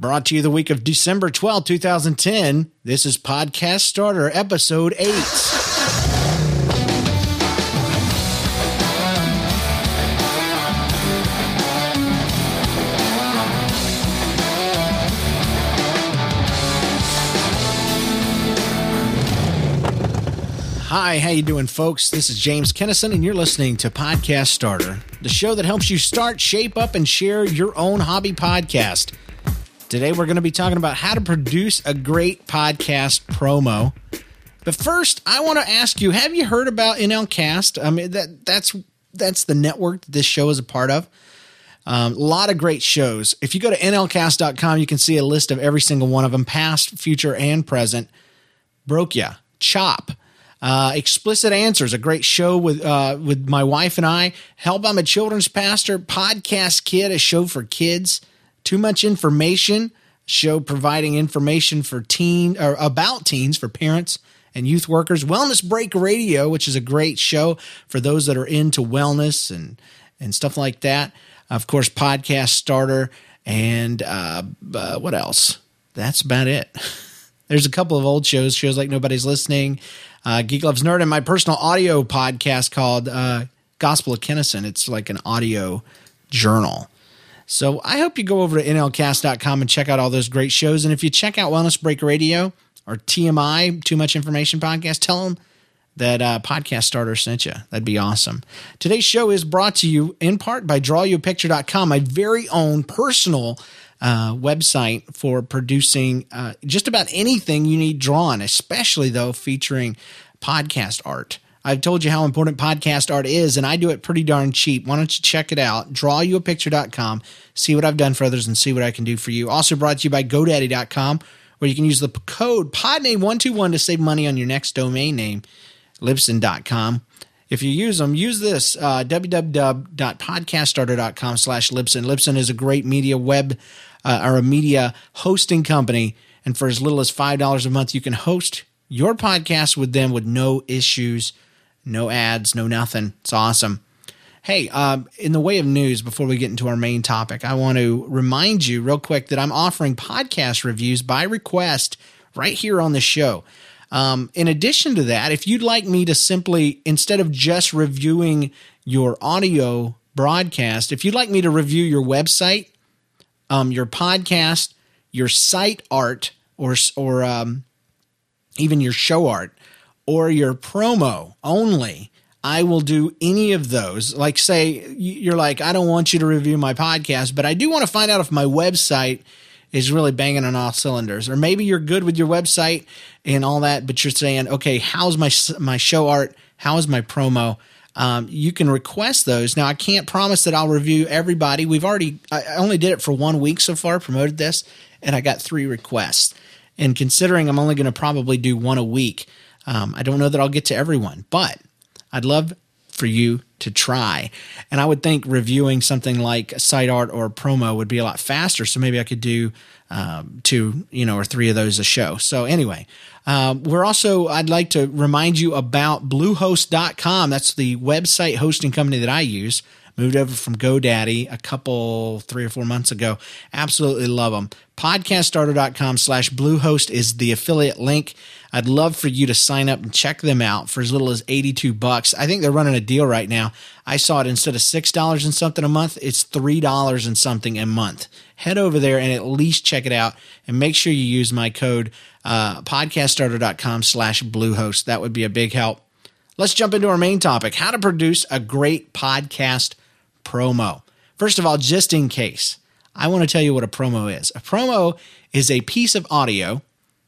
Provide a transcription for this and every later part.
Brought to you the week of December 12, 2010. This is Podcast Starter, Episode 8. Hi, how you doing, folks? This is James Kennison, and you're listening to Podcast Starter, the show that helps you start, shape up, and share your own hobby podcast. Today, we're going to be talking about how to produce a great podcast promo. But first, I want to ask you: Have you heard about NLCast? I mean, that that's that's the network that this show is a part of. Um, a lot of great shows. If you go to nlcast.com, you can see a list of every single one of them, past, future, and present. Broke ya, Chop, uh, Explicit Answers, a great show with uh, with my wife and I. Help, I'm a children's pastor. Podcast Kid, a show for kids. Too much information, show providing information for teen or about teens for parents and youth workers. Wellness Break Radio, which is a great show for those that are into wellness and and stuff like that. Of course, Podcast Starter and uh, uh, what else? That's about it. There's a couple of old shows, shows like Nobody's Listening, uh, Geek Loves Nerd, and my personal audio podcast called uh, Gospel of Kennison. It's like an audio journal. So I hope you go over to nlcast.com and check out all those great shows. And if you check out Wellness Break Radio or TMI, Too Much Information Podcast, tell them that uh, Podcast Starter sent you. That'd be awesome. Today's show is brought to you in part by drawyouapicture.com, my very own personal uh, website for producing uh, just about anything you need drawn, especially though featuring podcast art. I've told you how important podcast art is, and I do it pretty darn cheap. Why don't you check it out? Drawyouapicture.com, see what I've done for others, and see what I can do for you. Also brought to you by GoDaddy.com, where you can use the code PodName121 to save money on your next domain name, Libsyn.com. If you use them, use this uh, www.podcaststarter.com slash Libsyn. Libsyn is a great media web uh, or a media hosting company. And for as little as $5 a month, you can host your podcast with them with no issues, no ads, no nothing. It's awesome. Hey, um, in the way of news, before we get into our main topic, I want to remind you real quick that I'm offering podcast reviews by request right here on the show. Um, in addition to that, if you'd like me to simply, instead of just reviewing your audio broadcast, if you'd like me to review your website, um, your podcast, your site art, or or um, even your show art or your promo only, I will do any of those. Like, say, you're like, I don't want you to review my podcast, but I do want to find out if my website is really banging on all cylinders. Or maybe you're good with your website and all that, but you're saying, okay, how's my my show art? How is my promo? Um, you can request those. Now, I can't promise that I'll review everybody. We've already, I only did it for one week so far, promoted this, and I got three requests. And considering I'm only going to probably do one a week, um, I don't know that I'll get to everyone, but I'd love for you to try. And I would think reviewing something like site art or promo would be a lot faster. So maybe I could do um, two, you know, or three of those a show. So anyway, um, we're also, I'd like to remind you about Bluehost.com. That's the website hosting company that I use. Moved over from GoDaddy a couple, three or four months ago. Absolutely love them. Podcaststarter.com slash Bluehost is the affiliate link. I'd love for you to sign up and check them out for as little as 82 bucks. I think they're running a deal right now. I saw it instead of $6 and something a month, it's $3 and something a month. Head over there and at least check it out and make sure you use my code uh, podcaststarter.com slash Bluehost. That would be a big help. Let's jump into our main topic, how to produce a great podcast promo. First of all, just in case, I want to tell you what a promo is. A promo is a piece of audio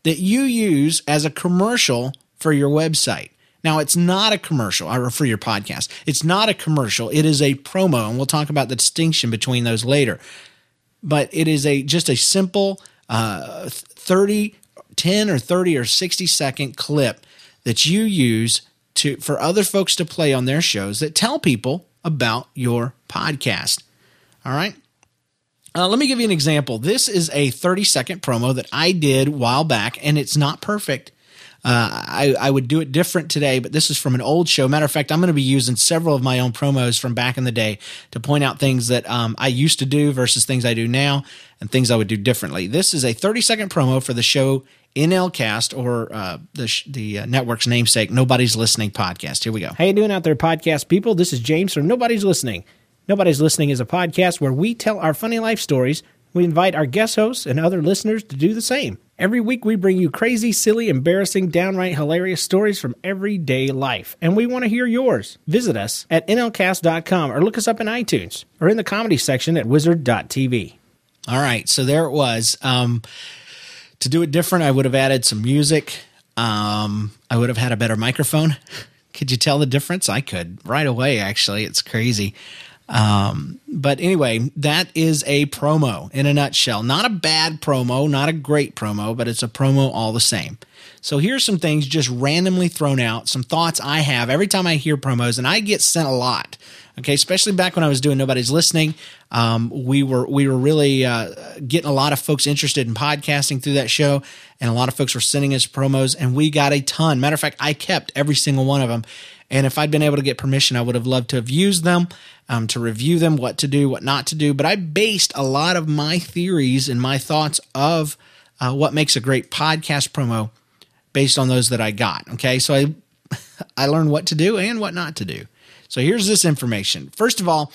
that you use as a commercial for your website. Now, it's not a commercial or for your podcast. It's not a commercial. It is a promo, and we'll talk about the distinction between those later. But it is a just a simple uh, 30, 10 or 30 or 60 second clip that you use to for other folks to play on their shows that tell people about your podcast. All right. Uh, let me give you an example. This is a 30 second promo that I did while back, and it's not perfect. Uh, I, I would do it different today, but this is from an old show. Matter of fact, I'm going to be using several of my own promos from back in the day to point out things that um, I used to do versus things I do now and things I would do differently. This is a 30 second promo for the show NLCast or uh, the the uh, network's namesake, Nobody's Listening podcast. Here we go. How you doing out there, podcast people? This is James from Nobody's Listening. Nobody's Listening is a podcast where we tell our funny life stories. We invite our guest hosts and other listeners to do the same. Every week, we bring you crazy, silly, embarrassing, downright hilarious stories from everyday life, and we want to hear yours. Visit us at nlcast.com or look us up in iTunes or in the comedy section at wizzard.tv. All right, so there it was. Um, to do it different, I would have added some music. Um, I would have had a better microphone. Could you tell the difference? I could right away, actually. It's crazy. Um, but anyway, that is a promo in a nutshell. Not a bad promo, not a great promo, but it's a promo all the same. So here's some things just randomly thrown out, some thoughts I have every time I hear promos, and I get sent a lot. Okay, especially back when I was doing Nobody's Listening, um, we were we were really uh, getting a lot of folks interested in podcasting through that show, and a lot of folks were sending us promos, and we got a ton. Matter of fact, I kept every single one of them, and if I'd been able to get permission, I would have loved to have used them um, to review them, what to do, what not to do. But I based a lot of my theories and my thoughts of uh, what makes a great podcast promo based on those that I got. Okay, so I I learned what to do and what not to do. So here's this information. First of all,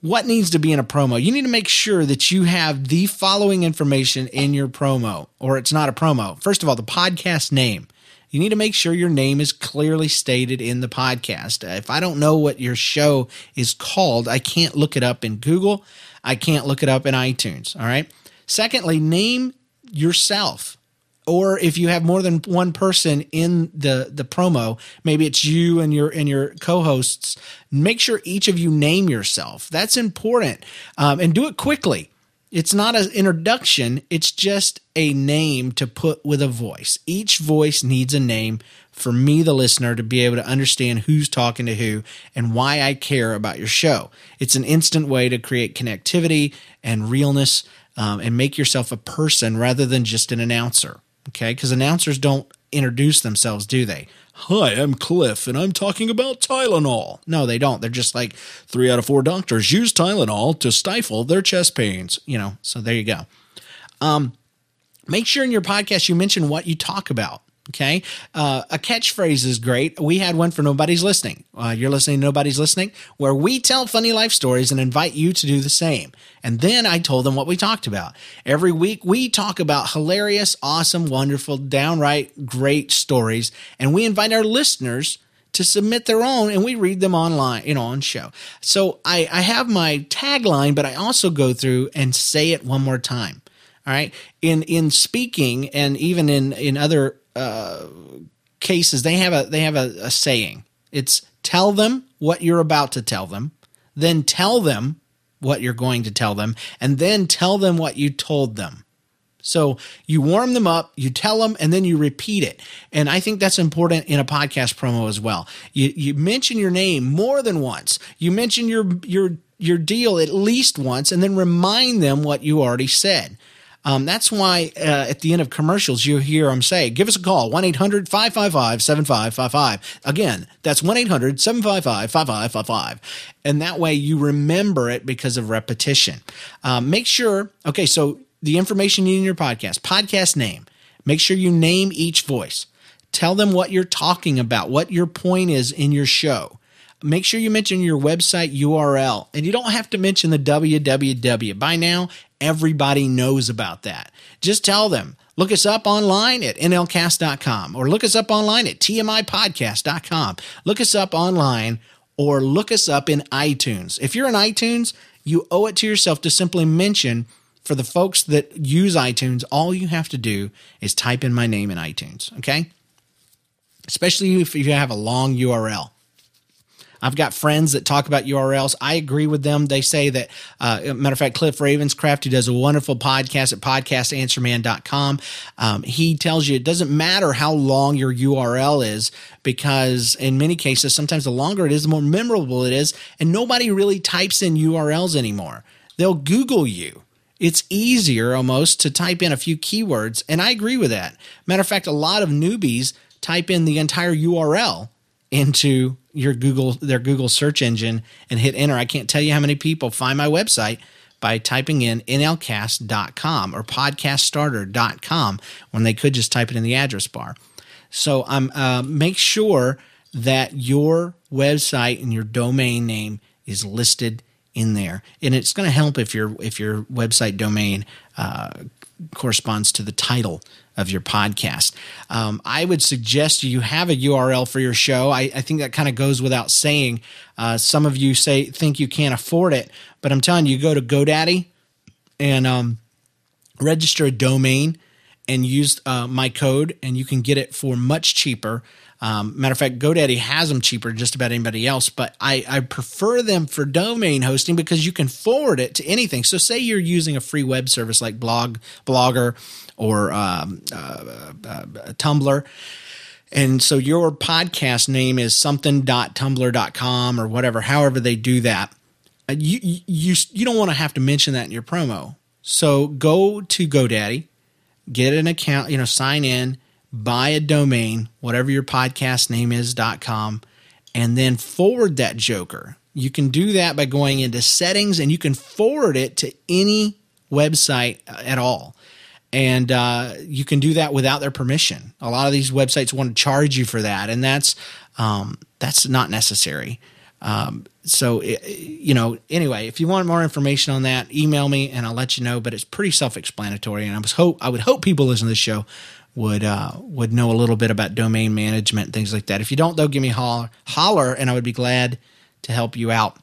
what needs to be in a promo? You need to make sure that you have the following information in your promo, or it's not a promo. First of all, the podcast name you need to make sure your name is clearly stated in the podcast. If I don't know what your show is called, I can't look it up in Google. I can't look it up in iTunes. All right. Secondly, name yourself. Or if you have more than one person in the, the promo, maybe it's you and your and your co-hosts. Make sure each of you name yourself. That's important, um, and do it quickly. It's not an introduction, it's just a name to put with a voice. Each voice needs a name for me, the listener, to be able to understand who's talking to who and why I care about your show. It's an instant way to create connectivity and realness um, and make yourself a person rather than just an announcer. Okay, because announcers don't introduce themselves, do they? Hi, I'm Cliff, and I'm talking about Tylenol. No, they don't. They're just like three out of four doctors use Tylenol to stifle their chest pains. You know, so there you go. Um, make sure in your podcast you mention what you talk about. Okay. Uh, a catchphrase is great. We had one for Nobody's Listening. Uh, you're listening Nobody's Listening, where we tell funny life stories and invite you to do the same. And then I told them what we talked about. Every week we talk about hilarious, awesome, wonderful, downright great stories. And we invite our listeners to submit their own and we read them online, you know, on show. So I, I have my tagline, but I also go through and say it one more time. All right. In in speaking and even in in other uh, cases, they have a they have a, a saying. It's tell them what you're about to tell them, then tell them what you're going to tell them, and then tell them what you told them. So you warm them up, you tell them, and then you repeat it. And I think that's important in a podcast promo as well. You you mention your name more than once. You mention your your your deal at least once, and then remind them what you already said. Um, that's why uh, at the end of commercials, you hear them say, give us a call, 1 800 555 7555. Again, that's 1 800 755 5555. And that way you remember it because of repetition. Um, make sure, okay, so the information in your podcast, podcast name, make sure you name each voice. Tell them what you're talking about, what your point is in your show make sure you mention your website URL. And you don't have to mention the www. By now, Everybody knows about that. Just tell them. Look us up online at nlcast.com or look us up online at tmipodcast.com. Look us up online or look us up in iTunes. If you're in iTunes, you owe it to yourself to simply mention for the folks that use iTunes, all you have to do is type in my name in iTunes, okay? Especially if you have a long URL. I've got friends that talk about URLs. I agree with them. They say that, uh, matter of fact, Cliff Ravenscraft, who does a wonderful podcast at podcastanswerman.com, um, he tells you it doesn't matter how long your URL is because in many cases, sometimes the longer it is, the more memorable it is. And nobody really types in URLs anymore. They'll Google you it's easier almost to type in a few keywords. And I agree with that. Matter of fact, a lot of newbies type in the entire URL into your Google their Google search engine and hit enter. I can't tell you how many people find my website by typing in nlcast.com or podcaststarter.com when they could just type it in the address bar. So I'm um, uh, make sure that your website and your domain name is listed in there, and it's going to help if your if your website domain uh, corresponds to the title of your podcast. Um, I would suggest you have a URL for your show. I, I think that kind of goes without saying. Uh, some of you say think you can't afford it, but I'm telling you, go to GoDaddy and um, register a domain and use uh, my code, and you can get it for much cheaper. Um, matter of fact, GoDaddy has them cheaper than just about anybody else, but I, I prefer them for domain hosting because you can forward it to anything. So, say you're using a free web service like Blog Blogger or um, uh, uh, Tumblr. And so your podcast name is something.tumblr.com or whatever, however they do that. Uh, you, you, you don't want to have to mention that in your promo. So go to GoDaddy, get an account, you know, sign in, buy a domain, whatever your podcast name is.com, and then forward that joker. You can do that by going into settings and you can forward it to any website at all and uh, you can do that without their permission. A lot of these websites want to charge you for that, and that's um, that's not necessary. Um, so, it, you know, anyway, if you want more information on that, email me and I'll let you know. But it's pretty self-explanatory, and I was hope I would hope people listening to this show would uh, would know a little bit about domain management things like that. If you don't, though, give me a holler, holler, and I would be glad to help you out.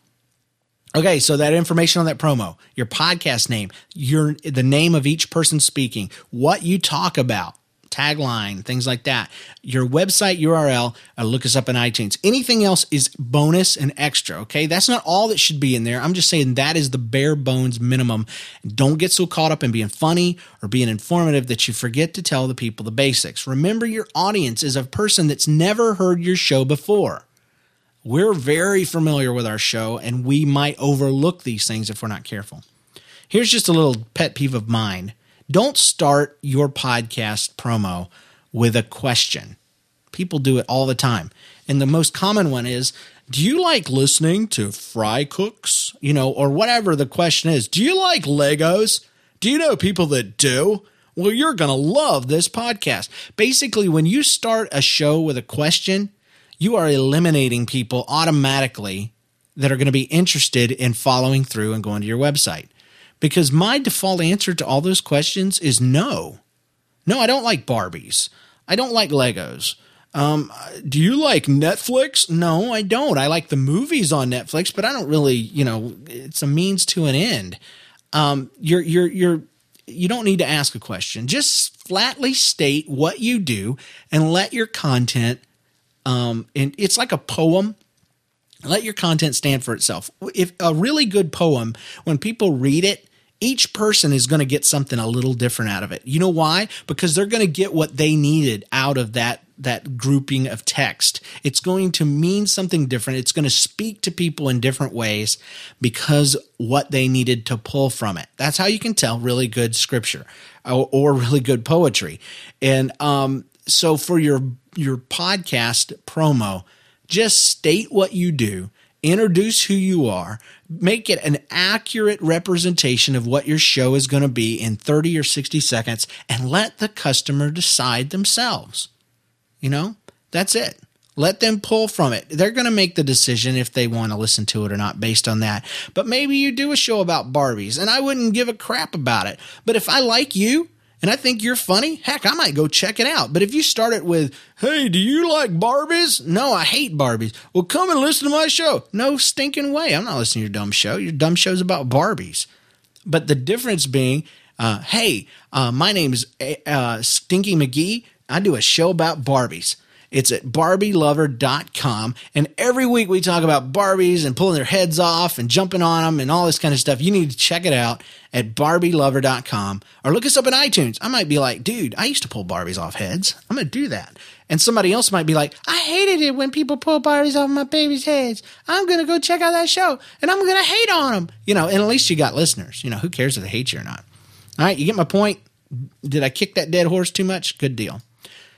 Okay, so that information on that promo, your podcast name, your the name of each person speaking, what you talk about, tagline, things like that, your website URL, uh, look us up in iTunes. Anything else is bonus and extra, okay? That's not all that should be in there. I'm just saying that is the bare bones minimum. Don't get so caught up in being funny or being informative that you forget to tell the people the basics. Remember your audience is a person that's never heard your show before. We're very familiar with our show, and we might overlook these things if we're not careful. Here's just a little pet peeve of mine don't start your podcast promo with a question. People do it all the time. And the most common one is Do you like listening to fry cooks? You know, or whatever the question is. Do you like Legos? Do you know people that do? Well, you're going to love this podcast. Basically, when you start a show with a question, you are eliminating people automatically that are going to be interested in following through and going to your website. Because my default answer to all those questions is no. No, I don't like Barbies. I don't like Legos. Um, do you like Netflix? No, I don't. I like the movies on Netflix, but I don't really, you know, it's a means to an end. Um, you're, you're, you're, you don't need to ask a question. Just flatly state what you do and let your content um, and it's like a poem. Let your content stand for itself. If a really good poem, when people read it, each person is going to get something a little different out of it. You know why? Because they're going to get what they needed out of that that grouping of text. It's going to mean something different. It's going to speak to people in different ways because what they needed to pull from it. That's how you can tell really good scripture or, or really good poetry. And um, so for your your podcast promo, just state what you do, introduce who you are, make it an accurate representation of what your show is going to be in 30 or 60 seconds, and let the customer decide themselves. You know, that's it. Let them pull from it. They're going to make the decision if they want to listen to it or not based on that. But maybe you do a show about Barbies, and I wouldn't give a crap about it. But if I like you, and I think you're funny, heck, I might go check it out. But if you start it with, hey, do you like Barbies? No, I hate Barbies. Well, come and listen to my show. No stinking way. I'm not listening to your dumb show. Your dumb show's about Barbies. But the difference being, uh, hey, uh, my name is uh, Stinky McGee. I do a show about Barbies. It's at barbielover.com. And every week we talk about Barbies and pulling their heads off and jumping on them and all this kind of stuff. You need to check it out at barbielover.com or look us up in iTunes. I might be like, dude, I used to pull Barbies off heads. I'm going to do that. And somebody else might be like, I hated it when people pull Barbies off my baby's heads. I'm going to go check out that show and I'm going to hate on them. You know, and at least you got listeners. You know, who cares if they hate you or not? All right, you get my point? Did I kick that dead horse too much? Good deal.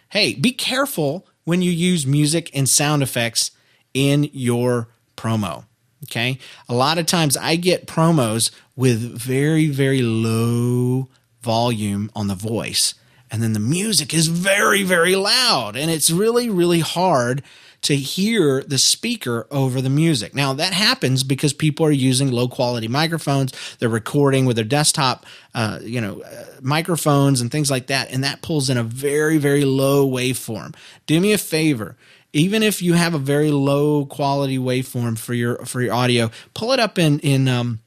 Hey, be careful when you use music and sound effects in your promo. Okay. A lot of times I get promos with very, very low volume on the voice. And then the music is very, very loud. And it's really, really hard to hear the speaker over the music. Now, that happens because people are using low quality microphones. They're recording with their desktop, uh, you know, uh, microphones and things like that. And that pulls in a very, very low waveform. Do me a favor even if you have a very low quality waveform for your for your audio, pull it up in in um,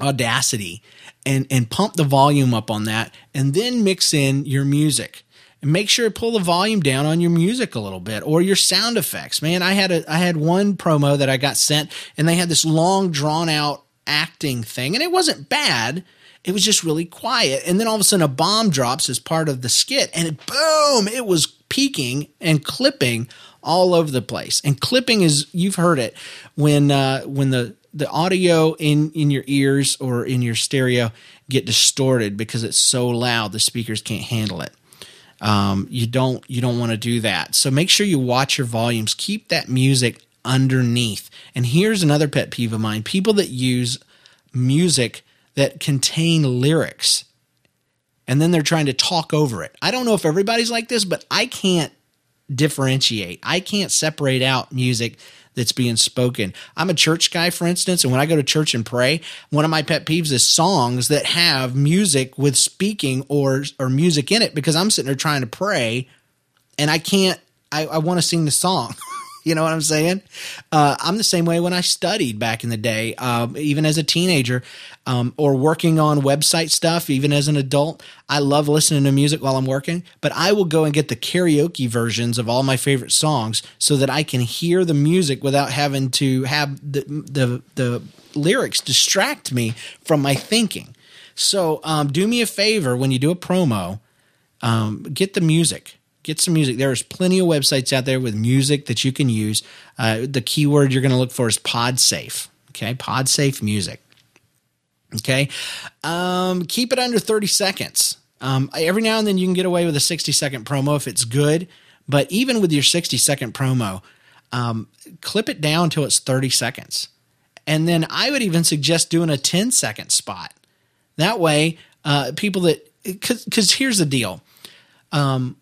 Audacity and and pump the volume up on that, and then mix in your music. And make sure to pull the volume down on your music a little bit or your sound effects. Man, I had a I had one promo that I got sent, and they had this long drawn out acting thing, and it wasn't bad. It was just really quiet. And then all of a sudden a bomb drops as part of the skit and it, boom, it was peaking and clipping all over the place. And clipping is you've heard it when uh, when the the audio in in your ears or in your stereo get distorted because it's so loud the speakers can't handle it. Um, you don't you don't want to do that. So make sure you watch your volumes. Keep that music underneath. And here's another pet peeve of mine: people that use music that contain lyrics and then they're trying to talk over it. I don't know if everybody's like this, but I can't differentiate. I can't separate out music that's being spoken. I'm a church guy, for instance, and when I go to church and pray, one of my pet peeves is songs that have music with speaking or or music in it because I'm sitting there trying to pray and I can't I, I want to sing the song. You know what I'm saying? Uh, I'm the same way when I studied back in the day, uh, even as a teenager, um, or working on website stuff, even as an adult. I love listening to music while I'm working, but I will go and get the karaoke versions of all my favorite songs so that I can hear the music without having to have the the, the lyrics distract me from my thinking. So um, do me a favor when you do a promo, um, get the music get some music. There's plenty of websites out there with music that you can use. Uh, the keyword you're going to look for is PodSafe. Okay, PodSafe music. Okay, um, keep it under 30 seconds. Um, every now and then you can get away with a 60 second promo if it's good, but even with your 60 second promo, um, clip it down until it's 30 seconds. And then I would even suggest doing a 10 second spot. That way, uh, people that, because here's the deal. Um,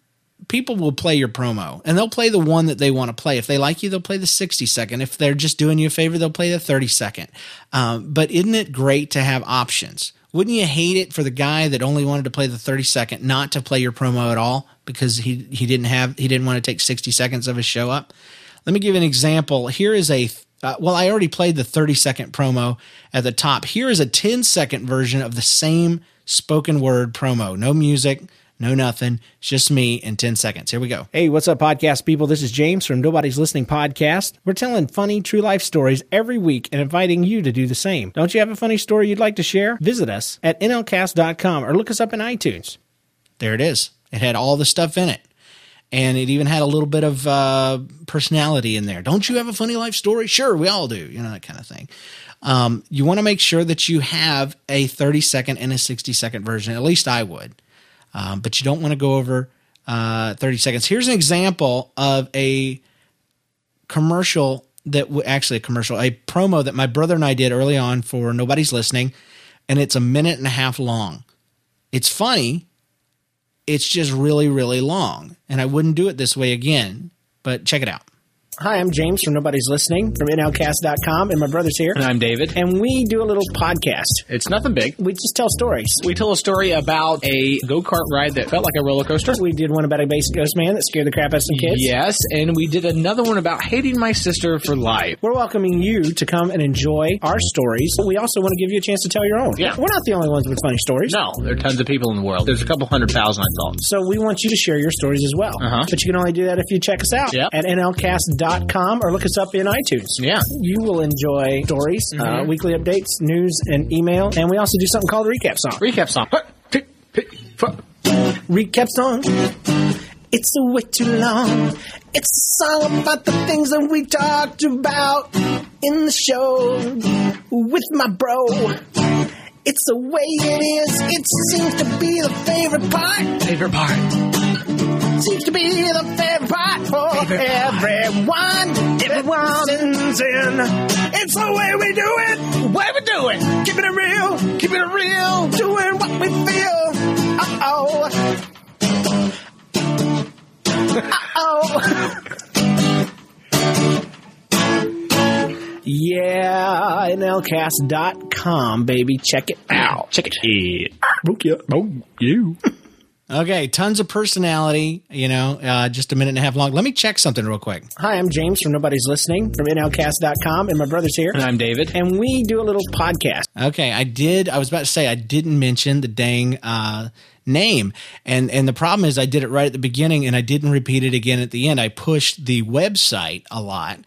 people will play your promo and they'll play the one that they want to play. If they like you, they'll play the 60 second. If they're just doing you a favor, they'll play the 30 second. Um, but isn't it great to have options? Wouldn't you hate it for the guy that only wanted to play the 30 second not to play your promo at all because he, he didn't have, he didn't want to take 60 seconds of his show up? Let me give you an example. Here is a, uh, well, I already played the 30 second promo at the top. Here is a 10 second version of the same spoken word promo. No music, no nothing. It's just me in 10 seconds. Here we go. Hey, what's up, podcast people? This is James from Nobody's Listening Podcast. We're telling funny, true life stories every week and inviting you to do the same. Don't you have a funny story you'd like to share? Visit us at nlcast.com or look us up in iTunes. There it is. It had all the stuff in it. And it even had a little bit of uh, personality in there. Don't you have a funny life story? Sure, we all do. You know, that kind of thing. Um, you want to make sure that you have a 30 second and a 60 second version. At least I would um, but you don't want to go over uh, 30 seconds. Here's an example of a commercial that actually a commercial, a promo that my brother and I did early on for Nobody's Listening, and it's a minute and a half long. It's funny. It's just really, really long. And I wouldn't do it this way again, but check it out. Hi, I'm James from Nobody's Listening from NLCast.com, and my brother's here. And I'm David. And we do a little podcast. It's nothing big. We just tell stories. We tell a story about a go kart ride that felt like a roller coaster. We did one about a basic ghost man that scared the crap out of some kids. Yes, and we did another one about hating my sister for life. We're welcoming you to come and enjoy our stories. But we also want to give you a chance to tell your own. Yeah. We're not the only ones with funny stories. No, there are tons of people in the world. There's a couple hundred thousand, I thought. So we want you to share your stories as well. Uh-huh. But you can only do that if you check us out Yep. at NLCast.com or look us up in iTunes. Yeah. You will enjoy stories, uh, Mhm. weekly updates, news, and email. And we also do something called recap song. Recap song. recap song. It's way too long. It's a song about the things that we talked about in the show with my bro. It's the way it is. It seems to be the favorite part. Favorite part. Seems to be the favorite part for everyone. Everyone's in. It's the way we do it. Way we do it. Keeping it real. Keeping it real. Doing what we feel. Uh oh. Uh oh. Yeah, nlcast.com, baby. Check it out. Check it. out. Oh, you. Okay, tons of personality, you know, uh, just a minute and a half long. Let me check something real quick. Hi, I'm James from Nobody's Listening from nlcast.com, and my brother's here. And I'm David. And we do a little podcast. Okay, I did. I was about to say I didn't mention the dang uh, name, and and the problem is I did it right at the beginning, and I didn't repeat it again at the end. I pushed the website a lot,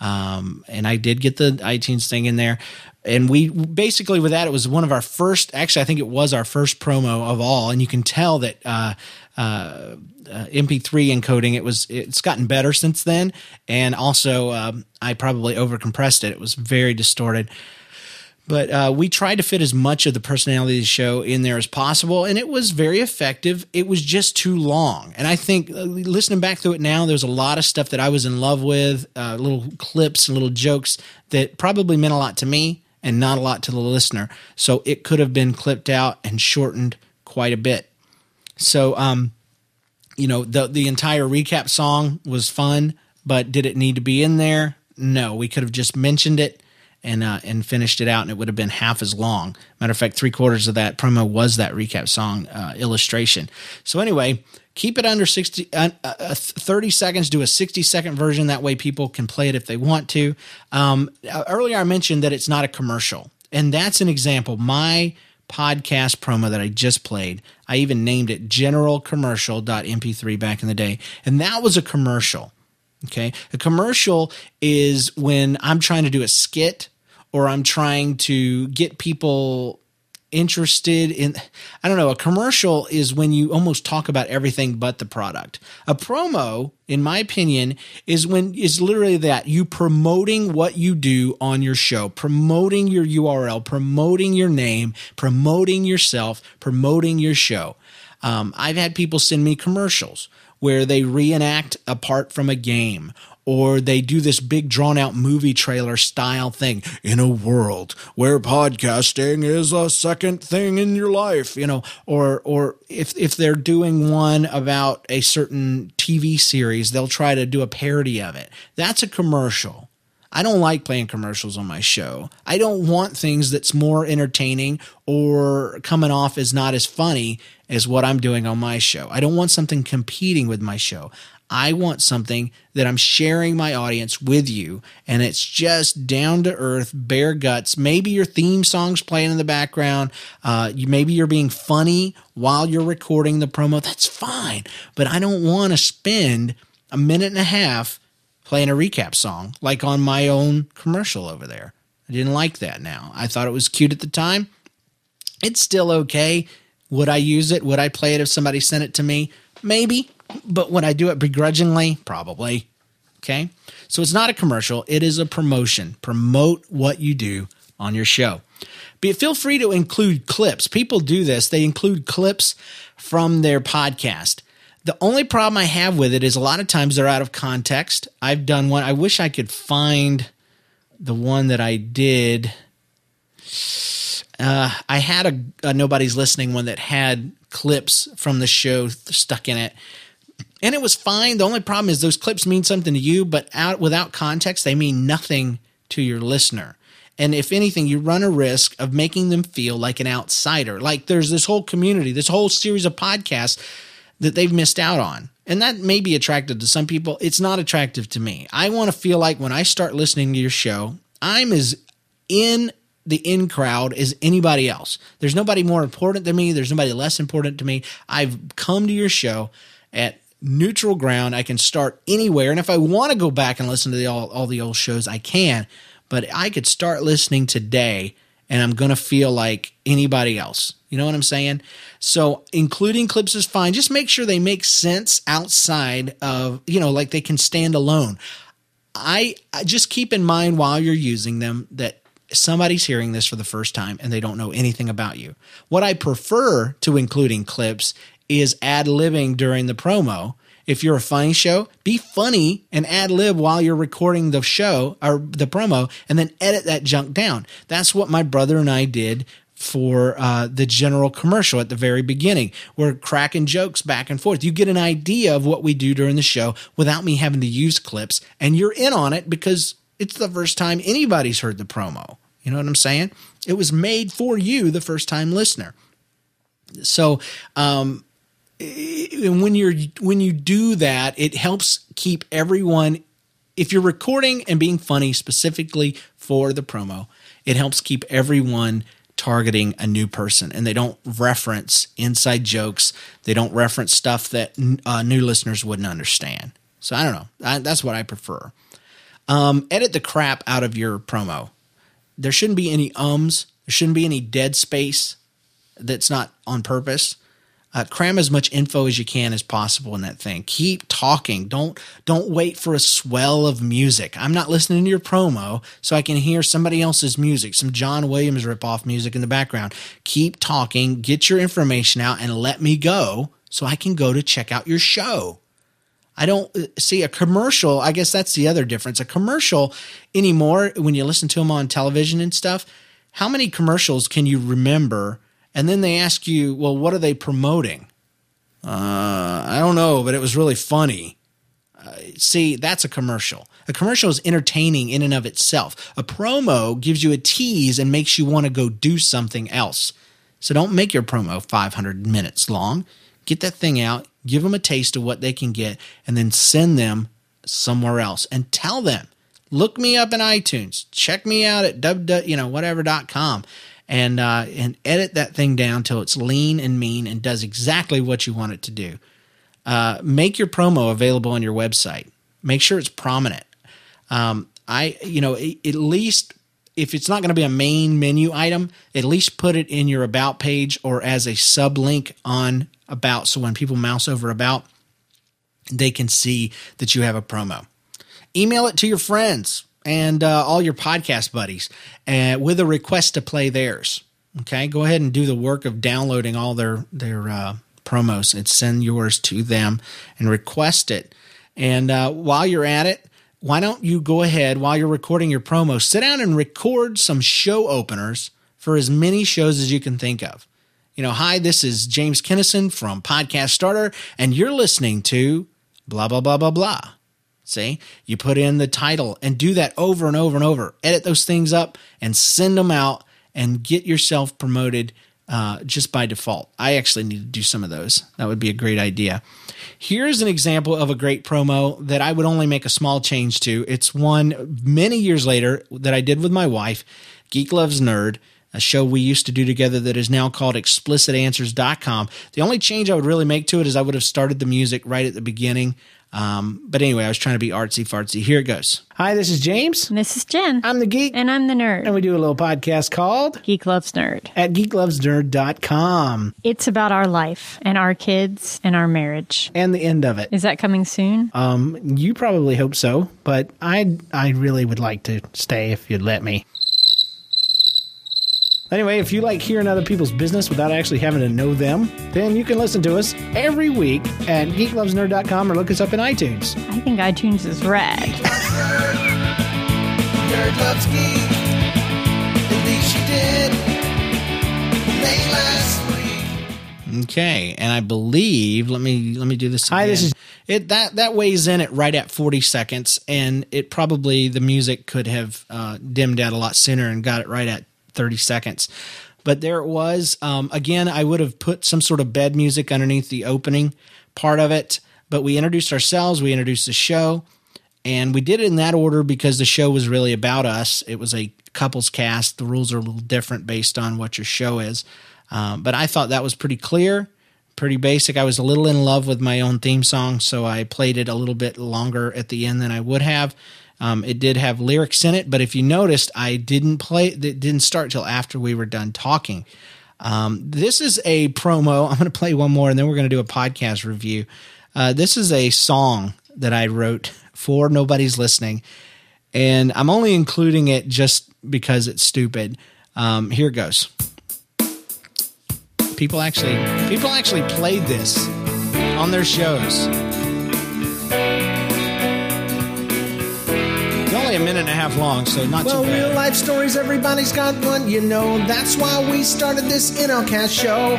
um, and I did get the iTunes thing in there. And we basically with that, it was one of our first. Actually, I think it was our first promo of all, and you can tell that. Uh, uh, uh, MP3 encoding. It was it's gotten better since then, and also um, I probably overcompressed it. It was very distorted. But uh, we tried to fit as much of the personality of the show in there as possible, and it was very effective. It was just too long. And I think uh, listening back through it now, there's a lot of stuff that I was in love with, uh, little clips and little jokes that probably meant a lot to me and not a lot to the listener. So it could have been clipped out and shortened quite a bit. So, um, you know, the the entire recap song was fun, but did it need to be in there? No, we could have just mentioned it and uh, and finished it out, and it would have been half as long. Matter of fact, three quarters of that promo was that recap song uh, illustration. So anyway, keep it under sixty, uh, uh, thirty seconds. Do a sixty second version. That way, people can play it if they want to. Um, earlier, I mentioned that it's not a commercial, and that's an example. My podcast promo that I just played. I even named it general commercial.mp3 back in the day. And that was a commercial. Okay. A commercial is when I'm trying to do a skit or I'm trying to get people interested in I don't know, a commercial is when you almost talk about everything but the product. A promo, in my opinion, is when is literally that you promoting what you do on your show, promoting your URL, promoting your name, promoting yourself, promoting your show. Um, I've had people send me commercials where they reenact a part from a game or they do this big drawn out movie trailer style thing in a world where podcasting is a second thing in your life you know or or if if they're doing one about a certain TV series they'll try to do a parody of it. That's a commercial I don't like playing commercials on my show. I don't want things that's more entertaining or coming off as not as funny as what I'm doing on my show. I don't want something competing with my show. I want something that I'm sharing my audience with you, and it's just down to earth, bare guts. Maybe your theme song's playing in the background. Uh, you, maybe you're being funny while you're recording the promo. That's fine, but I don't want to spend a minute and a half playing a recap song like on my own commercial over there. I didn't like that now. I thought it was cute at the time. It's still okay. Would I use it? Would I play it if somebody sent it to me? Maybe. But would I do it begrudgingly? Probably. Okay. So it's not a commercial, it is a promotion. Promote what you do on your show. But feel free to include clips. People do this, they include clips from their podcast. The only problem I have with it is a lot of times they're out of context. I've done one. I wish I could find the one that I did. Uh, I had a, a, nobody's listening one that had clips from the show stuck in it, and it was fine. The only problem is those clips mean something to you, but out without context, they mean nothing to your listener. And if anything, you run a risk of making them feel like an outsider. Like there's this whole community, this whole series of podcasts that they've missed out on. And that may be attractive to some people. It's not attractive to me. I want to feel like when I start listening to your show, I'm as in the in crowd as anybody else. There's nobody more important than me. There's nobody less important to me. I've come to your show at neutral ground. I can start anywhere. And if I want to go back and listen to the, all, all the old shows, I can. But I could start listening today and I'm going to feel like anybody else. You know what I'm saying? So including clips is fine. Just make sure they make sense outside of, you know, like they can stand alone. I, I just keep in mind while you're using them that somebody's hearing this for the first time and they don't know anything about you. What I prefer to including clips is ad libbing during the promo if you're a funny show, be funny and ad lib while you're recording the show or the promo and then edit that junk down. That's what my brother and I did for uh, the general commercial at the very beginning. We're cracking jokes back and forth. You get an idea of what we do during the show without me having to use clips, and you're in on it because it's the first time anybody's heard the promo. You know what I'm saying? It was made for you, the first time listener. So, um, and when you're when you do that, it helps keep everyone. If you're recording and being funny specifically for the promo, it helps keep everyone targeting a new person and they don't reference inside jokes. They don't reference stuff that uh, new listeners wouldn't understand. So I don't know. I, that's what I prefer. Um, edit the crap out of your promo. There shouldn't be any ums. There shouldn't be any dead space that's not on purpose. Uh, cram as much info as you can as possible in that thing. Keep talking. Don't don't wait for a swell of music. I'm not listening to your promo so I can hear somebody else's music, some John Williams ripoff music in the background. Keep talking. Get your information out and let me go so I can go to check out your show. I don't uh, see a commercial. I guess that's the other difference. A commercial anymore, when you listen to them on television and stuff, how many commercials can you remember? And then they ask you, well, what are they promoting? Uh, I don't know, but it was really funny. Uh, see, that's a commercial. A commercial is entertaining in and of itself. A promo gives you a tease and makes you want to go do something else. So don't make your promo 500 minutes long. Get that thing out, give them a taste of what they can get, and then send them somewhere else and tell them. Look me up in iTunes. Check me out at w you know whatever.com and uh, and edit that thing down till it's lean and mean and does exactly what you want it to do. Uh, make your promo available on your website. Make sure it's prominent. Um, I you know at least if it's not going to be a main menu item, at least put it in your about page or as a sub link on about. So when people mouse over about, they can see that you have a promo. Email it to your friends and uh, all your podcast buddies uh, with a request to play theirs. Okay, go ahead and do the work of downloading all their their uh, promos and send yours to them and request it. And uh, while you're at it, why don't you go ahead while you're recording your promo, sit down and record some show openers for as many shows as you can think of. You know, hi, this is James Kinnison from Podcast Starter, and you're listening to blah, blah, blah, blah, blah. See, you put in the title and do that over and over and over. Edit those things up and send them out and get yourself promoted uh, just by default. I actually need to do some of those. That would be a great idea. Here's an example of a great promo that I would only make a small change to. It's one many years later that I did with my wife, Geek Loves Nerd a show we used to do together that is now called explicitanswers.com. The only change I would really make to it is I would have started the music right at the beginning. Um, but anyway, I was trying to be artsy fartsy. Here it goes. Hi, this is James. And this is Jen. I'm the geek. and I'm the nerd. And we do a little podcast called Geek Loves Nerd. at geeklovesnerd.com It's about our life and our kids and our marriage. and the end of it. Is that coming soon? Um, you probably hope so, but I I really would like to stay if you'd let me. Anyway, if you like hearing other people's business without actually having to know them, then you can listen to us every week at geeklovesnerd.com or look us up in iTunes. I think iTunes is rad. Nerd loves geek. At least she did. Late last week. Okay, and I believe let me let me do this. Hi, this is- it that that weighs in at right at forty seconds, and it probably the music could have uh, dimmed out a lot sooner and got it right at thirty seconds. But there it was. Um, again, I would have put some sort of bed music underneath the opening part of it. But we introduced ourselves, we introduced the show, and we did it in that order because the show was really about us. It was a couples cast. The rules are a little different based on what your show is. Um, but I thought that was pretty clear, pretty basic. I was a little in love with my own theme song, so I played it a little bit longer at the end than I would have. Um, it did have lyrics in it, but if you noticed, I didn't play. It didn't start till after we were done talking. Um, this is a promo. I'm going to play one more, and then we're going to do a podcast review. Uh, this is a song that I wrote for Nobody's Listening, and I'm only including it just because it's stupid. Um, here it goes. People actually, people actually played this on their shows. Minute and a half long, so not Well, too bad. real life stories, everybody's got one, you know. That's why we started this NLCast show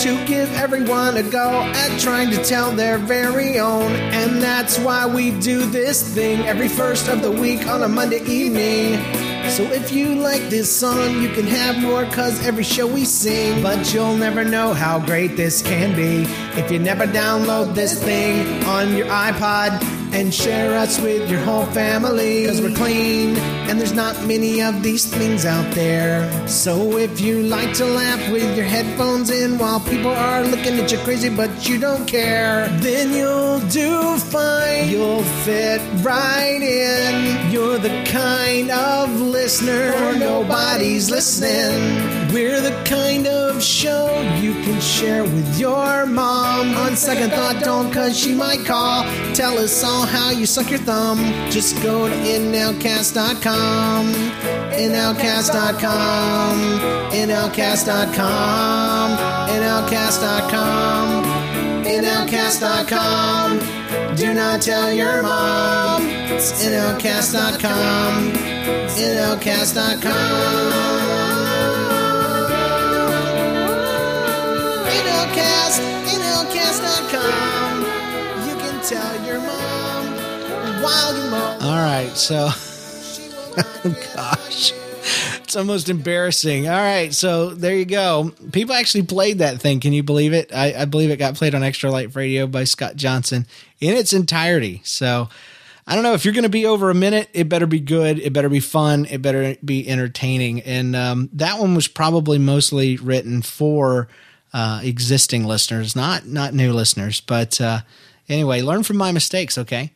to give everyone a go at trying to tell their very own. And that's why we do this thing every first of the week on a Monday evening. So if you like this song, you can have more, cause every show we sing. But you'll never know how great this can be if you never download this thing on your iPod and share us with your whole family. Cause we're clean and there's not many of these things out there. So if you like to laugh with your headphones in while people are looking at you crazy but you don't care, then you'll do fine. You'll fit right in. You're the kind of listener nobody's listening. We're the kind of show you can share with your mom. On second thought, don't cause she might call. Tell us all how you suck your thumb. Just go to nlcast.com. NLCast.com. NLCast.com. NLCast.com. NLCast.com. Do not tell your mom. It's. NLCast.com. NLCast, NLCast.com. You can tell your mom while you mow. All right, so gosh, it's almost embarrassing. All right, so there you go. People actually played that thing. Can you believe it? I, I believe it got played on Extra Life Radio by Scott Johnson in its entirety. So I don't know if you're going to be over a minute. It better be good. It better be fun. It better be entertaining. And um, that one was probably mostly written for uh, existing listeners, not not new listeners. But uh, anyway, learn from my mistakes. Okay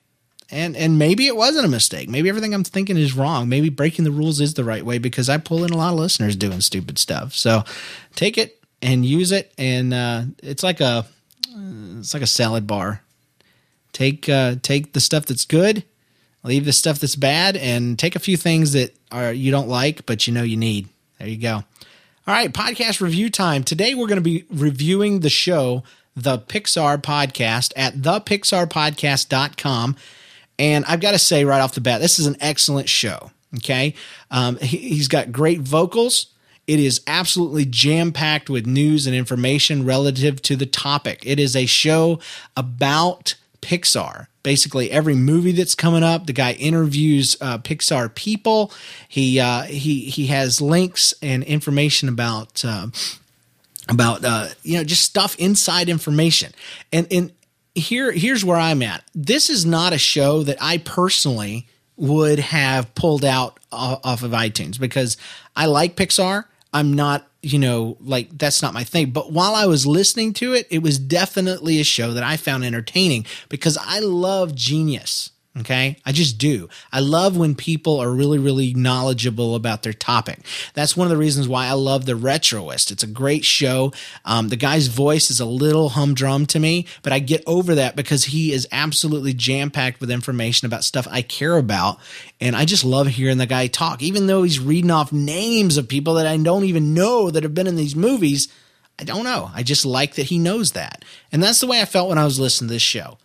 and and maybe it wasn't a mistake. Maybe everything I'm thinking is wrong. Maybe breaking the rules is the right way because I pull in a lot of listeners doing stupid stuff. So take it and use it, and uh, it's like a it's like a salad bar. Take uh, take the stuff that's good, leave the stuff that's bad, and take a few things that are you don't like but you know you need. There you go. All right, podcast review time. Today we're going to be reviewing the show, The Pixar Podcast, at thepixarpodcast.com. And I've got to say right off the bat, this is an excellent show. Okay. Um, he, he's got great vocals. It is absolutely jam packed with news and information relative to the topic. It is a show about Pixar. Basically, every movie that's coming up, the guy interviews uh, Pixar people. He uh, he he has links and information about uh, about you know just stuff inside information. And and here here's where I'm at. This is not a show that I personally would have pulled out off of iTunes because I like Pixar. I'm not, you know, like that's not my thing. But while I was listening to it, it was definitely a show that I found entertaining because I love genius. Okay. I just do. I love when people are really, really knowledgeable about their topic. That's one of the reasons why I love The Retroist. It's a great show. Um, the guy's voice is a little humdrum to me, but I get over that because he is absolutely jam packed with information about stuff I care about. And I just love hearing the guy talk, even though he's reading off names of people that I don't even know that have been in these movies. I don't know. I just like that he knows that. And that's the way I felt when I was listening to this show.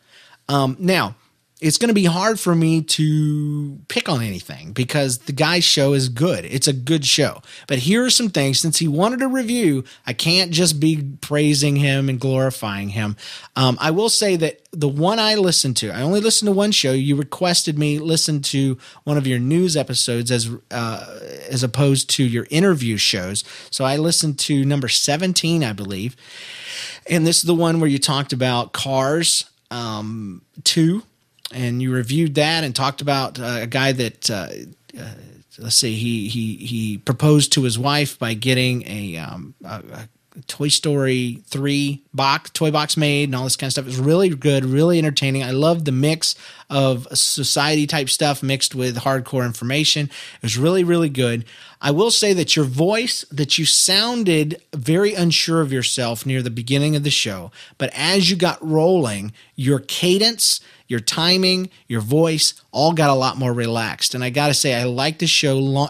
Um, now, it's going to be hard for me to pick on anything because the guy's show is good. It's a good show. But here are some things since he wanted a review, I can't just be praising him and glorifying him. Um, I will say that the one I listened to, I only listened to one show. You requested me listen to one of your news episodes as uh, as opposed to your interview shows. So I listened to number 17, I believe. And this is the one where you talked about Cars um, 2 and you reviewed that and talked about uh, a guy that uh, uh, let's see he he he proposed to his wife by getting a, um, a, a Toy Story three box toy box made and all this kind of stuff. It was really good, really entertaining. I love the mix of society type stuff mixed with hardcore information. It was really really good. I will say that your voice that you sounded very unsure of yourself near the beginning of the show, but as you got rolling, your cadence your timing, your voice all got a lot more relaxed. And I got to say, I like the show. Long,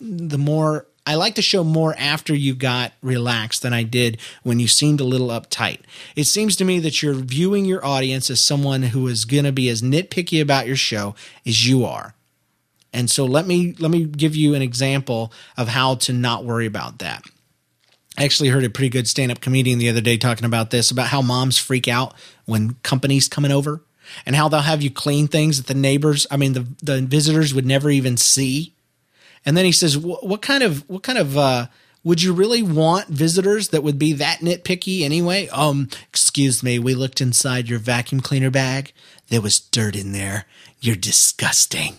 the more I like the show more after you got relaxed than I did when you seemed a little uptight. It seems to me that you're viewing your audience as someone who is going to be as nitpicky about your show as you are. And so let me let me give you an example of how to not worry about that. I actually heard a pretty good stand-up comedian the other day talking about this about how moms freak out when companies coming over and how they'll have you clean things that the neighbors, I mean the the visitors would never even see and then he says, "What kind of what kind of uh, would you really want visitors that would be that nitpicky anyway?" Um, excuse me, we looked inside your vacuum cleaner bag. There was dirt in there. You're disgusting.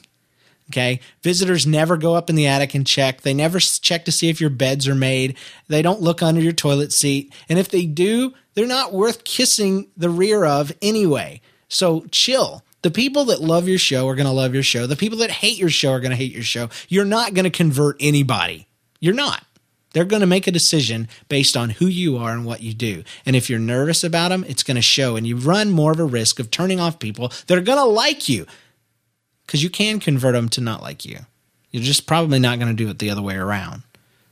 Okay. Visitors never go up in the attic and check. They never check to see if your beds are made. They don't look under your toilet seat. And if they do, they're not worth kissing the rear of anyway. So chill. The people that love your show are going to love your show. The people that hate your show are going to hate your show. You're not going to convert anybody. You're not. They're going to make a decision based on who you are and what you do. And if you're nervous about them, it's going to show. And you run more of a risk of turning off people that are going to like you because you can convert them to not like you. You're just probably not going to do it the other way around.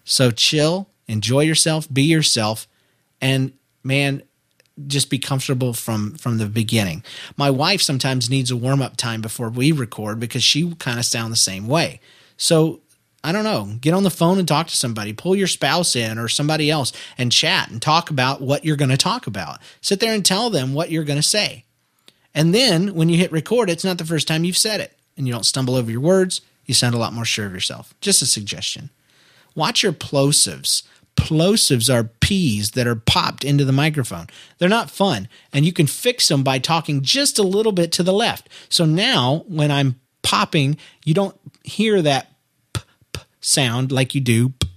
So chill, enjoy yourself, be yourself. And man, just be comfortable from from the beginning. My wife sometimes needs a warm up time before we record because she kind of sound the same way. So I don't know, get on the phone and talk to somebody, pull your spouse in or somebody else and chat and talk about what you're going to talk about. Sit there and tell them what you're going to say. And then when you hit record, it's not the first time you've said it and you don't stumble over your words. You sound a lot more sure of yourself. Just a suggestion. Watch your plosives plosives are P's that are popped into the microphone. They're not fun, and you can fix them by talking just a little bit to the left. So now when I'm popping, you don't hear that p, p sound like you do p,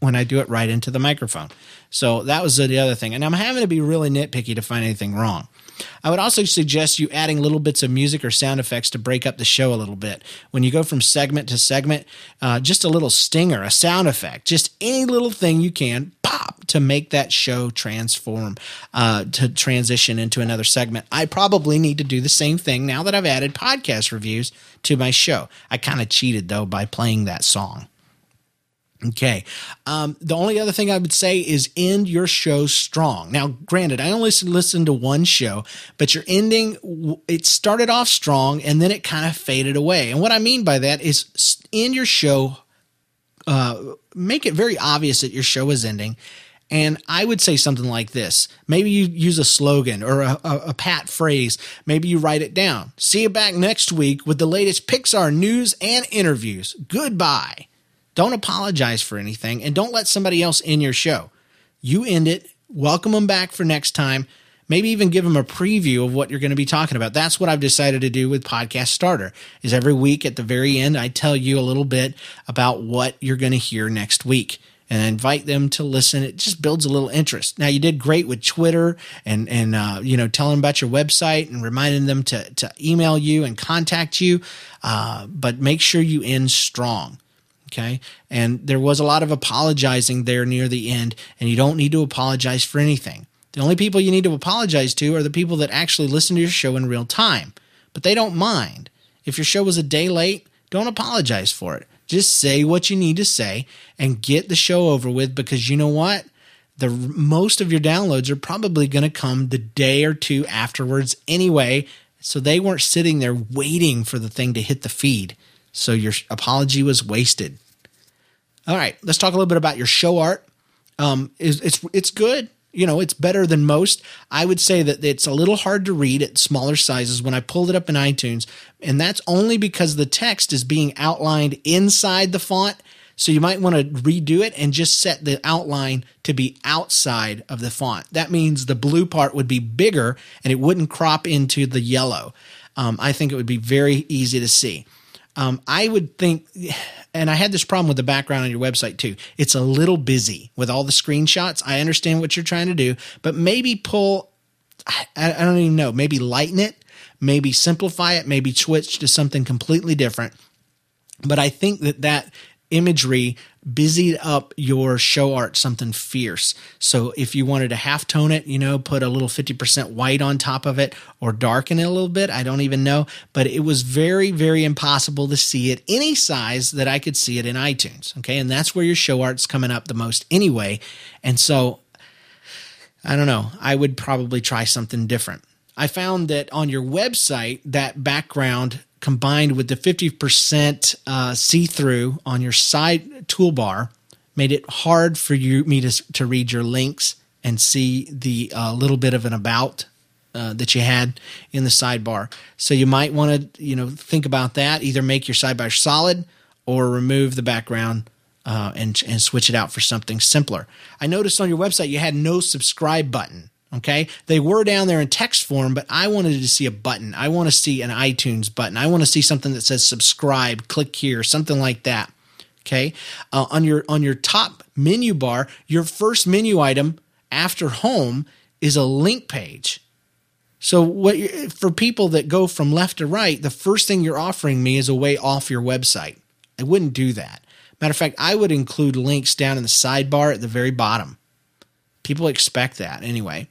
when I do it right into the microphone. So that was the other thing. And I'm having to be really nitpicky to find anything wrong. I would also suggest you adding little bits of music or sound effects to break up the show a little bit. When you go from segment to segment, uh, just a little stinger, a sound effect, just any little thing you can pop to make that show transform, uh, to transition into another segment. I probably need to do the same thing now that I've added podcast reviews to my show. I kind of cheated though by playing that song. Okay. Um, the only other thing I would say is end your show strong. Now, granted, I only listen, listen to one show, but your ending, it started off strong and then it kind of faded away. And what I mean by that is end your show, uh, make it very obvious that your show is ending. And I would say something like this. Maybe you use a slogan or a, a, a, pat phrase. Maybe you write it down. See you back next week with the latest Pixar news and interviews. Goodbye. Don't apologize for anything and don't let somebody else in your show. You end it, welcome them back for next time, maybe even give them a preview of what you're going to be talking about. That's what I've decided to do with Podcast Starter. Is every week at the very end I tell you a little bit about what you're going to hear next week and invite them to listen. It just builds a little interest. Now you did great with Twitter and and uh, you know telling about your website and reminding them to to email you and contact you, uh, but make sure you end strong. Okay. And there was a lot of apologizing there near the end, and you don't need to apologize for anything. The only people you need to apologize to are the people that actually listen to your show in real time, but they don't mind. If your show was a day late, don't apologize for it. Just say what you need to say and get the show over with because you know what? The most of your downloads are probably going to come the day or two afterwards anyway, so they weren't sitting there waiting for the thing to hit the feed. So your apology was wasted. All right, let's talk a little bit about your show art. Um, it's, it's it's good. You know, it's better than most. I would say that it's a little hard to read at smaller sizes when I pulled it up in iTunes, and that's only because the text is being outlined inside the font. So you might want to redo it and just set the outline to be outside of the font. That means the blue part would be bigger and it wouldn't crop into the yellow. Um, I think it would be very easy to see. Um, I would think, and I had this problem with the background on your website too. It's a little busy with all the screenshots. I understand what you're trying to do, but maybe pull, I, I don't even know, maybe lighten it, maybe simplify it, maybe switch to something completely different. But I think that that imagery busied up your show art something fierce. So if you wanted to half tone it, you know, put a little 50% white on top of it or darken it a little bit, I don't even know, but it was very very impossible to see it any size that I could see it in iTunes, okay? And that's where your show art's coming up the most anyway. And so I don't know, I would probably try something different. I found that on your website, that background combined with the 50% uh, see through on your side toolbar made it hard for you me to, to read your links and see the uh, little bit of an about uh, that you had in the sidebar. So you might want to you know think about that. Either make your sidebar solid or remove the background uh, and and switch it out for something simpler. I noticed on your website you had no subscribe button. Okay. They were down there in text form, but I wanted to see a button. I want to see an iTunes button. I want to see something that says subscribe, click here, something like that. Okay. Uh, on your, on your top menu bar, your first menu item after home is a link page. So what for people that go from left to right, the first thing you're offering me is a way off your website. I wouldn't do that. Matter of fact, I would include links down in the sidebar at the very bottom. People expect that anyway.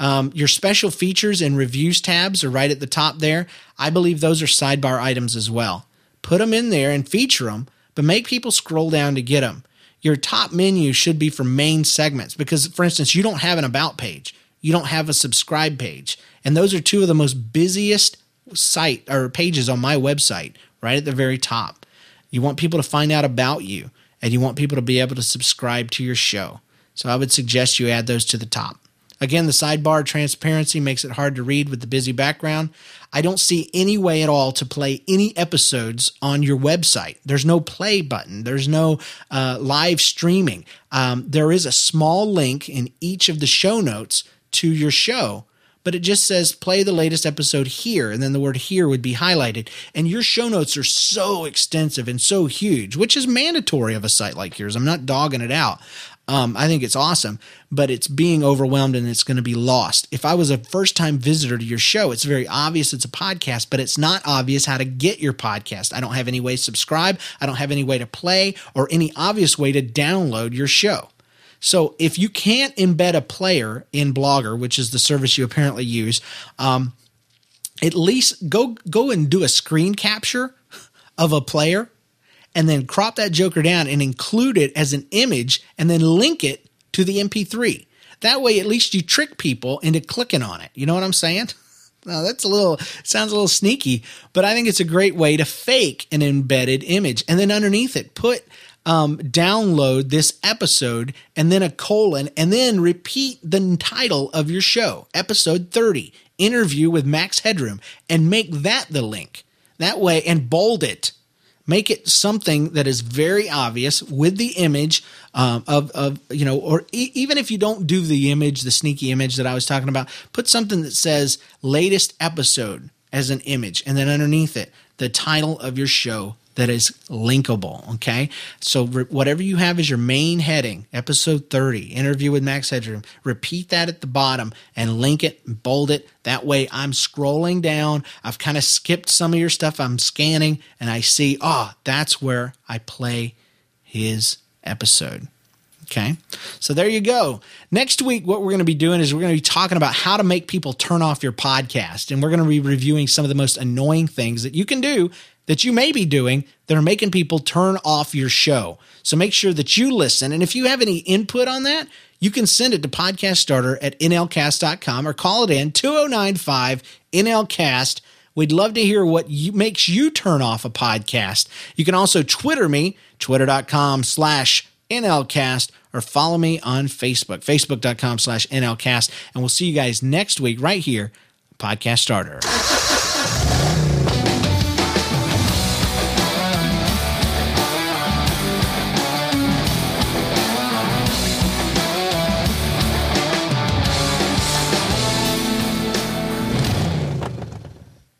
Um, your special features and reviews tabs are right at the top there. I believe those are sidebar items as well. Put them in there and feature them, but make people scroll down to get them. Your top menu should be for main segments because, for instance, you don't have an about page, you don't have a subscribe page, and those are two of the most busiest site or pages on my website, right at the very top. You want people to find out about you, and you want people to be able to subscribe to your show. So I would suggest you add those to the top. Again, the sidebar transparency makes it hard to read with the busy background. I don't see any way at all to play any episodes on your website. There's no play button. There's no uh, live streaming. Um, there is a small link in each of the show notes to your show, but it just says play the latest episode here, and then the word here would be highlighted. And your show notes are so extensive and so huge, which is mandatory of a site like yours. I'm not dogging it out. Um, I think it's awesome, but it's being overwhelmed and it's going to be lost. If I was a first time visitor to your show, it's very obvious it's a podcast, but it's not obvious how to get your podcast. I don't have any way to subscribe, I don't have any way to play, or any obvious way to download your show. So if you can't embed a player in Blogger, which is the service you apparently use, um, at least go go and do a screen capture of a player and then crop that Joker down and include it as an image and then link it to the MP3. That way, at least you trick people into clicking on it. You know what I'm saying? Now that's a little sounds a little sneaky, but I think it's a great way to fake an embedded image, and then underneath it put um, download this episode and then a colon, and then repeat the title of your show, episode 30, interview with Max Headroom, and make that the link. That way, and bold it make it something that is very obvious with the image um, of, of you know or e- even if you don't do the image the sneaky image that i was talking about put something that says latest episode as an image and then underneath it the title of your show that is linkable. Okay. So re- whatever you have as your main heading, episode 30, interview with Max Headroom, repeat that at the bottom and link it and bold it. That way I'm scrolling down. I've kind of skipped some of your stuff. I'm scanning and I see, oh, that's where I play his episode. Okay. So there you go. Next week, what we're going to be doing is we're going to be talking about how to make people turn off your podcast. And we're going to be reviewing some of the most annoying things that you can do that you may be doing that are making people turn off your show. So make sure that you listen. And if you have any input on that, you can send it to podcast starter at nlcast.com or call it in 2095 NLCast. We'd love to hear what you, makes you turn off a podcast. You can also Twitter me, twitter.com slash NLCast, or follow me on Facebook, facebook.com slash NLCast. And we'll see you guys next week right here, Podcast Starter.